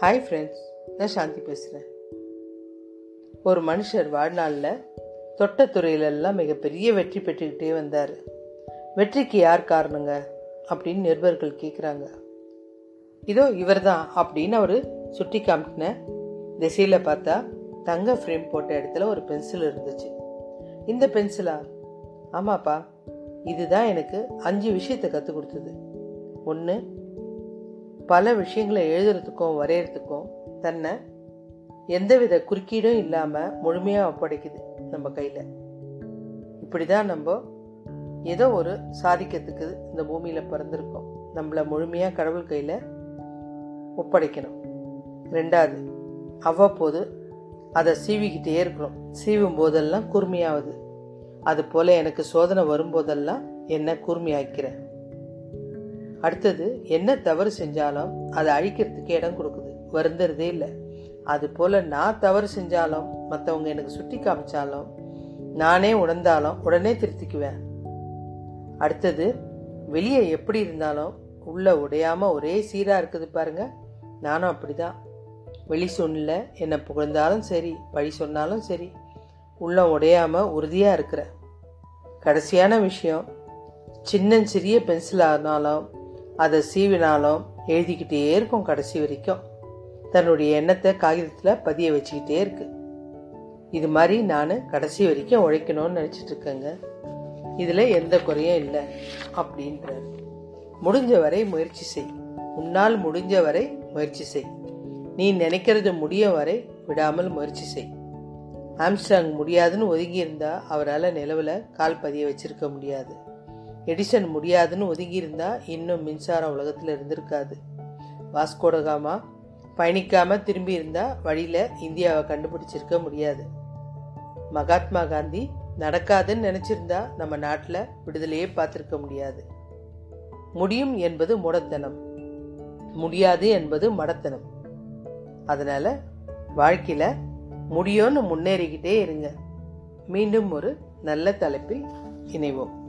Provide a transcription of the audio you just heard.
Hi friends நான் சாந்தி பேசுகிறேன் ஒரு மனுஷர் வாழ்நாளில் தொட்ட துறையிலெல்லாம் மிகப்பெரிய வெற்றி பெற்றுக்கிட்டே வந்தார். வெற்றிக்கு யார் காரணங்க? அப்படின்னு நிருபர்கள் கேட்குறாங்க இதோ இவர் தான் அப்படின்னு அவர் சுட்டி காமிக்கின திசையில் பார்த்தா தங்க ஃப்ரேம் போட்ட இடத்துல ஒரு பென்சில் இருந்துச்சு. இந்த பென்சிலா ஆமாப்பா இதுதான் எனக்கு அஞ்சு விஷயத்தை கற்றுக் கொடுத்தது. ஒன்று பல விஷயங்களை எழுதுறதுக்கும் வரைகிறதுக்கும் தன்னை எந்தவித குறுக்கீடும் இல்லாமல் முழுமையாக ஒப்படைக்குது நம்ம கையில். இப்படி தான் நம்ம ஏதோ ஒரு சாதிக்கிறதுக்கு இந்த பூமியில் பிறந்திருக்கோம். நம்மளை முழுமையாக கடவுள் கையில் ஒப்படைக்கணும். ரெண்டாவது அவ்வப்போது அதை சீவிக்கிட்டே இருக்கிறோம் சீவும் போதெல்லாம் கூர்மையாகுது அது போல் எனக்கு சோதனை வரும்போதெல்லாம் என்ன கூர்மையாக்கிறேன் அடுத்தது என்ன தவறு செஞ்சாலும் அதை அழிக்கிறதுக்கு இடம் கொடுக்குது. வருந்துறதே இல்லை. அது போல் நான் தவறு செஞ்சாலும் மற்றவங்க எனக்கு சுட்டி காமிச்சாலும் நானே உணர்ந்தாலும் உடனே திருத்திக்குவேன். அடுத்தது வெளியே எப்படி இருந்தாலும் உள்ளே உடையாமல் ஒரே சீராக இருக்குது பாருங்க. நானும் அப்படிதான். வெளி சூழ்நில என்னை புகழ்ந்தாலும் சரி பழி சொன்னாலும் சரி உள்ள உடையாமல் உறுதியாக இருக்கிறேன். கடைசியான விஷயம் சின்ன சிறிய பென்சில் ஆனாலும் அதை சீவினாலும் எழுதிக்கிட்டே இருக்கும் கடைசி வரைக்கும். தன்னுடைய எண்ணத்தை காகிதத்தில் பதிய வச்சுக்கிட்டே இருக்கு. இது மாதிரி நான் கடைசி வரைக்கும் உழைக்கணும்னு நினச்சிட்டு இருக்கேங்க. இதில் எந்த குறையும் இல்லை அப்படின்றார். முடிஞ்ச வரை முயற்சி செய். உன்னால் முடிஞ்ச வரை முயற்சி செய். நீ நினைக்கிறது முடிய வரை விடாமல் முயற்சி செய். ஆம்ஸ்டாங் முடியாதுன்னு ஒதுங்கி அவரால் நிலவில் கால் பதிய வச்சிருக்க முடியாது. எடிசன் முடியாதுன்னு ஒதுங்கியிருந்தா இன்னும் மின்சாரம் உலகத்தில் இருந்திருக்காது. வாஸ்கோடகாமா பயணிக்காமல் திரும்பி இருந்தால் வழியில் இந்தியாவை கண்டுபிடிச்சிருக்க முடியாது. மகாத்மா காந்தி நடக்காதுன்னு நினச்சிருந்தா நம்ம நாட்டில் விடுதலையே பார்த்துருக்க முடியாது. முடியும் என்பது மூடத்தனம். முடியாது என்பது மடத்தனம். அதனால் வாழ்க்கையில் முடியும்னு முன்னேறிக்கிட்டே இருங்க. மீண்டும் ஒரு நல்ல தலைப்பில் இணைவோம்.